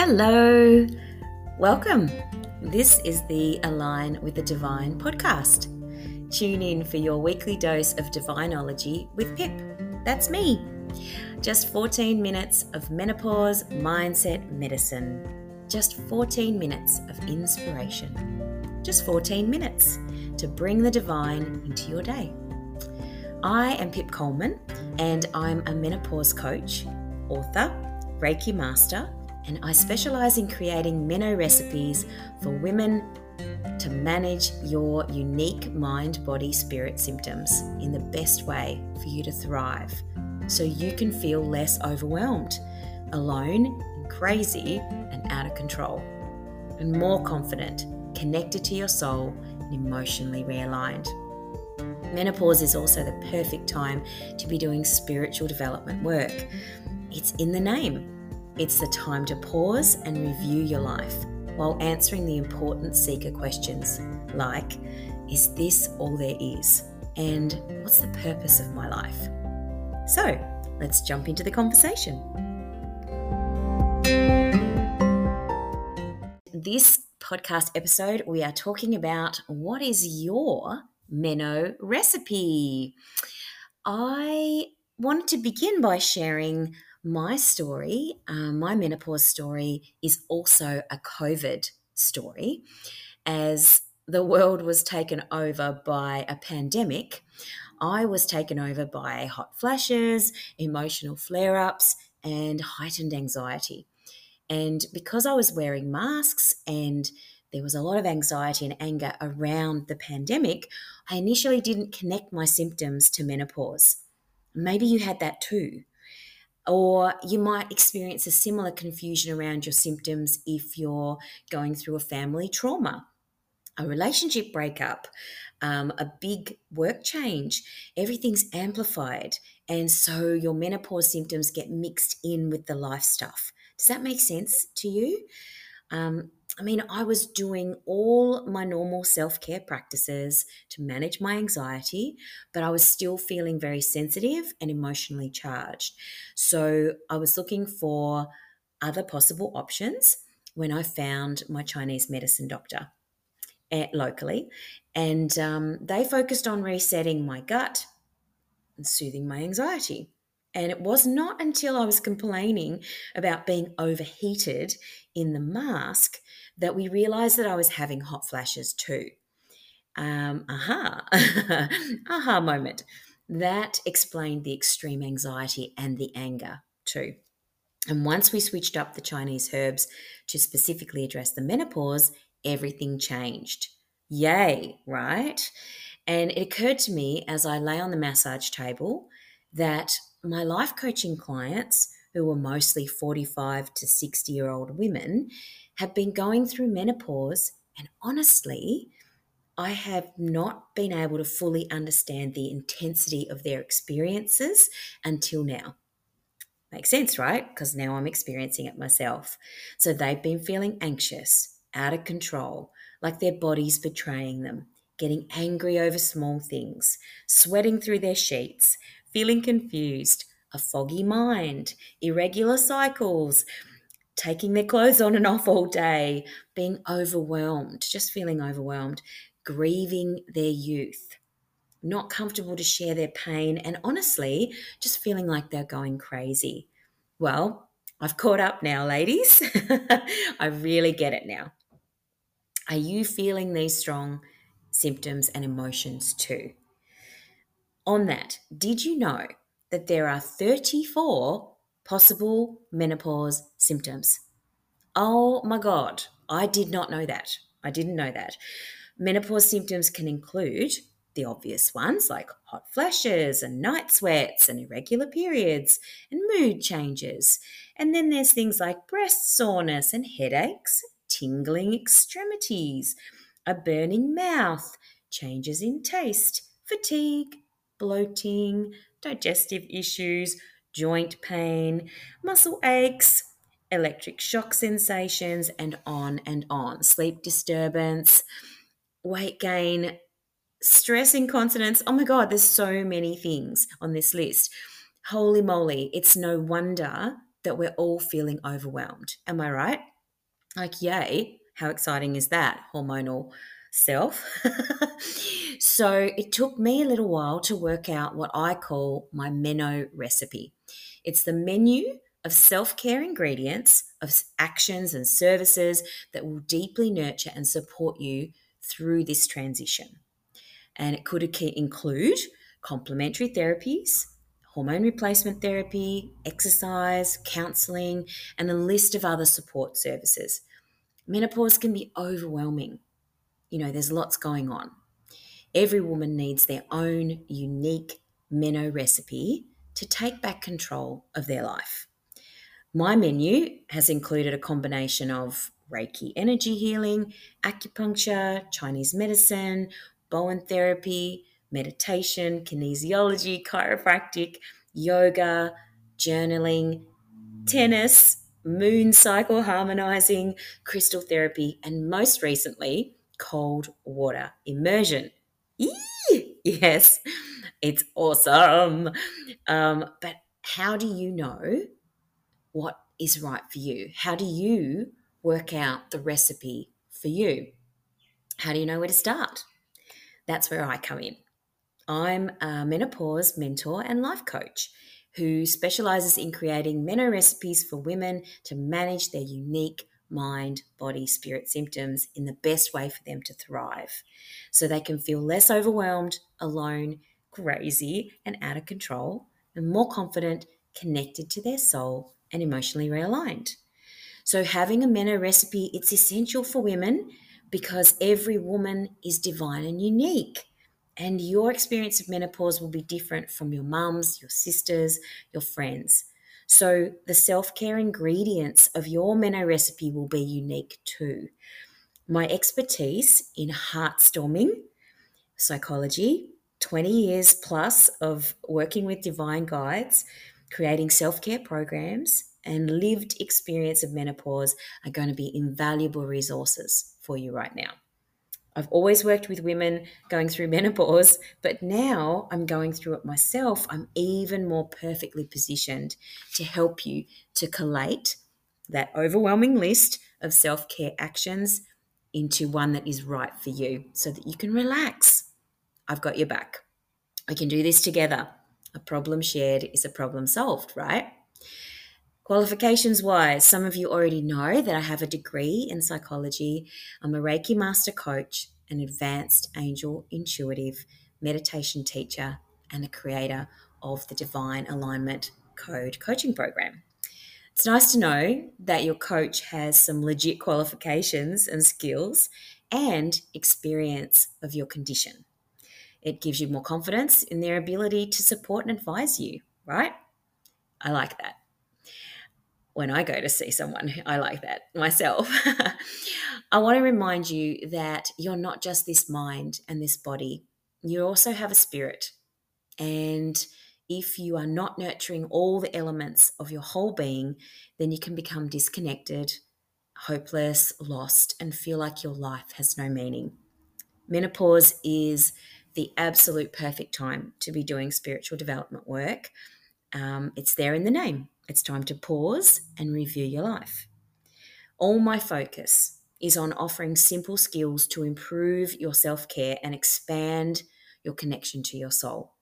Hello, welcome. This is the Align with the Divine podcast. Tune in for your weekly dose of divinology with Pip. That's me. Just 14 minutes of menopause mindset medicine. Just 14 minutes of inspiration. Just 14 minutes to bring the divine into your day. I am Pip Coleman, and I'm a menopause coach, author, Reiki master, and I specialize in creating Meno recipes for women to manage your unique mind, body, spirit symptoms in the best way for you to thrive so you can feel less overwhelmed, alone, crazy, and out of control, and more confident, connected to your soul, and emotionally realigned. Menopause is also the perfect time to be doing spiritual development work. It's in the name. It's the time to pause and review your life while answering the important seeker questions like Is this all there is? And what's the purpose of my life? So, let's jump into the conversation. This podcast episode, we are talking about what is your Meno recipe. I wanted to begin by sharing my story. Uh, my menopause story is also a COVID story, as the world was taken over by a pandemic. I was taken over by hot flashes, emotional flare ups, and heightened anxiety. And because I was wearing masks and there was a lot of anxiety and anger around the pandemic, I initially didn't connect my symptoms to menopause. Maybe you had that too. Or you might experience a similar confusion around your symptoms if you're going through a family trauma, a relationship breakup, um, a big work change. Everything's amplified. And so your menopause symptoms get mixed in with the life stuff. Does that make sense to you? Um, I mean, I was doing all my normal self care practices to manage my anxiety, but I was still feeling very sensitive and emotionally charged. So I was looking for other possible options when I found my Chinese medicine doctor eh, locally. And um, they focused on resetting my gut and soothing my anxiety. And it was not until I was complaining about being overheated in the mask that we realized that I was having hot flashes too. Um, aha, aha moment. That explained the extreme anxiety and the anger too. And once we switched up the Chinese herbs to specifically address the menopause, everything changed. Yay, right? And it occurred to me as I lay on the massage table that my life coaching clients, who were mostly 45 to 60 year old women, have been going through menopause. And honestly, I have not been able to fully understand the intensity of their experiences until now. Makes sense, right? Because now I'm experiencing it myself. So they've been feeling anxious, out of control, like their body's betraying them, getting angry over small things, sweating through their sheets, feeling confused, a foggy mind, irregular cycles, taking their clothes on and off all day, being overwhelmed, just feeling overwhelmed, grieving their youth, not comfortable to share their pain, and honestly, just feeling like they're going crazy. Well, I've caught up now, ladies. I really get it now. Are you feeling these strong symptoms and emotions too? On that, did you know that there are 34 possible menopause symptoms? Oh my God, I did not know that. I didn't know that. Menopause symptoms can include the obvious ones like hot flashes and night sweats and irregular periods and mood changes. And then there's things like breast soreness and headaches, tingling extremities, a burning mouth, changes in taste, fatigue, bloating, digestive issues, joint pain, muscle aches, electric shock sensations, and on and on. Sleep disturbance, weight gain, stress incontinence. Oh my God, there's so many things on this list. Holy moly, it's no wonder that we're all feeling overwhelmed. Am I right? Like, yay, how exciting is that, hormonal self? so it took me a little while to work out what I call my Meno recipe. It's the menu of self care ingredients, of actions and services that will deeply nurture and support you through this transition. And it could include complementary therapies, hormone replacement therapy, exercise, counseling, and a list of other support services. Menopause can be overwhelming. You know, there's lots going on. Every woman needs their own unique Meno recipe to take back control of their life. My menu has included a combination of Reiki energy healing, acupuncture, Chinese medicine, Bowen therapy, meditation, kinesiology, chiropractic, yoga, journaling, tennis, moon cycle harmonizing, crystal therapy, and most recently, cold water immersion. Eee! Yes, it's awesome. Um, but how do you know what is right for you? How do you work out the recipe for you? How do you know where to start? That's where I come in. I'm a menopause mentor and life coach who specializes in creating meno recipes for women to manage their unique mind, body, spirit symptoms in the best way for them to thrive so they can feel less overwhelmed, alone, crazy, and out of control, and more confident, connected to their soul, and emotionally realigned. So having a Meno recipe, it's essential for women because every woman is divine and unique. And your experience of menopause will be different from your mums, your sisters, your friends. So the self care ingredients of your Meno recipe will be unique too. My expertise in heart storming, psychology, 20 years plus of working with divine guides, creating self care programs, and lived experience of menopause are going to be invaluable resources for you right now. I've always worked with women going through menopause, but now I'm going through it myself. I'm even more perfectly positioned to help you to collate that overwhelming list of self care actions into one that is right for you so that you can relax. I've got your back. We can do this together. A problem shared is a problem solved, right? Qualifications wise, some of you already know that I have a degree in psychology. I'm a Reiki master coach, an advanced angel intuitive meditation teacher, and the creator of the Divine Alignment Code coaching program. It's nice to know that your coach has some legit qualifications and skills and experience of your condition. It gives you more confidence in their ability to support and advise you, right? I like that when I go to see someone. I like that myself. I want to remind you that you're not just this mind and this body, you also have a spirit. And if you are not nurturing all the elements of your whole being, then you can become disconnected, hopeless, lost, and feel like your life has no meaning. Menopause is the absolute perfect time to be doing spiritual development work. Um, it's there in the name it's time to pause and review your life. All my focus is on offering simple skills to improve your self care and expand your connection to your soul.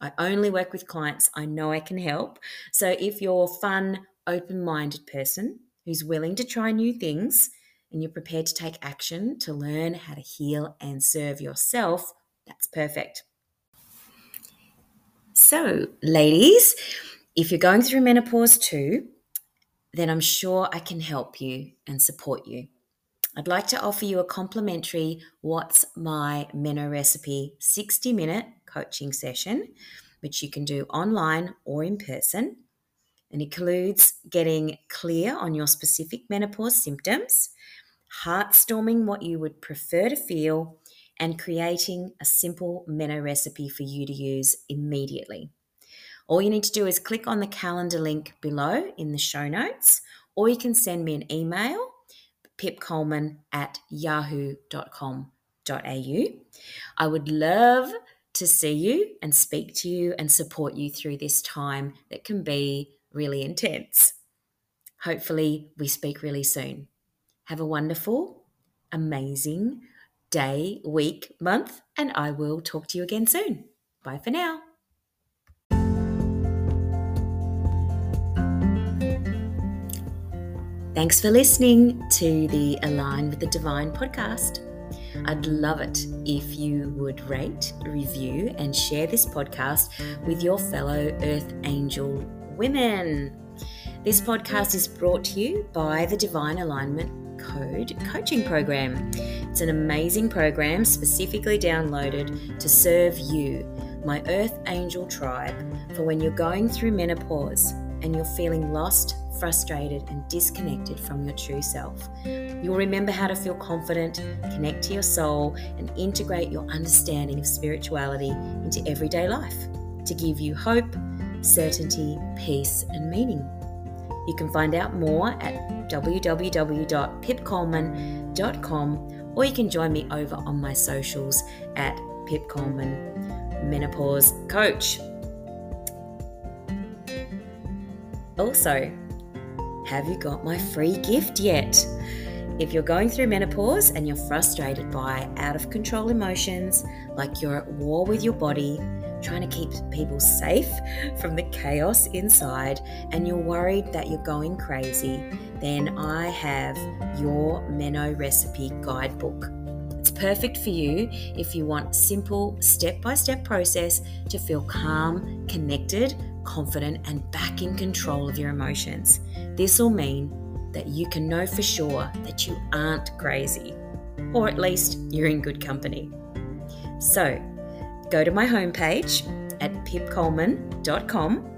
I only work with clients I know I can help. So if you're a fun, open minded person who's willing to try new things and you're prepared to take action to learn how to heal and serve yourself, that's perfect. So, ladies, if you're going through menopause too, then I'm sure I can help you and support you. I'd like to offer you a complimentary What's My Meno Recipe 60 minute coaching session, which you can do online or in person. And includes getting clear on your specific menopause symptoms, heart storming what you would prefer to feel, and creating a simple Meno recipe for you to use immediately. All you need to do is click on the calendar link below in the show notes, or you can send me an email, pipcoleman at yahoo.com.au. I would love to see you and speak to you and support you through this time that can be really intense. Hopefully, we speak really soon. Have a wonderful, amazing day, week, month, and I will talk to you again soon. Bye for now. Thanks for listening to the Align with the Divine podcast. I'd love it if you would rate, review, and share this podcast with your fellow Earth Angel women. This podcast is brought to you by the Divine Alignment Code Coaching Program. It's an amazing program specifically downloaded to serve you, my Earth Angel tribe, for when you're going through menopause and you're feeling lost, frustrated, and disconnected from your true self. You'll remember how to feel confident, connect to your soul, and integrate your understanding of spirituality into everyday life to give you hope, certainty, peace, and meaning. You can find out more at www.pipcoleman.com or you can join me over on my socials at Pip Coleman Menopause Coach. Also, have you got my free gift yet? If you're going through menopause and you're frustrated by out of control emotions, like you're at war with your body, trying to keep people safe from the chaos inside, and you're worried that you're going crazy, then I have your Meno recipe guidebook. It's perfect for you if you want simple step-by-step process to feel calm, connected, confident and back in control of your emotions. This will mean that you can know for sure that you aren't crazy, or at least you're in good company. So, go to my homepage at pipcoleman.com,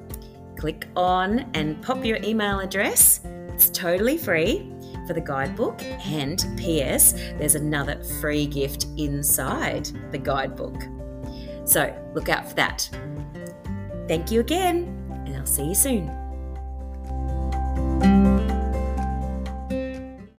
click on and pop your email address. It's totally free for the guidebook, and P.S., there's another free gift inside the guidebook. So, look out for that. Thank you again, and I'll see you soon.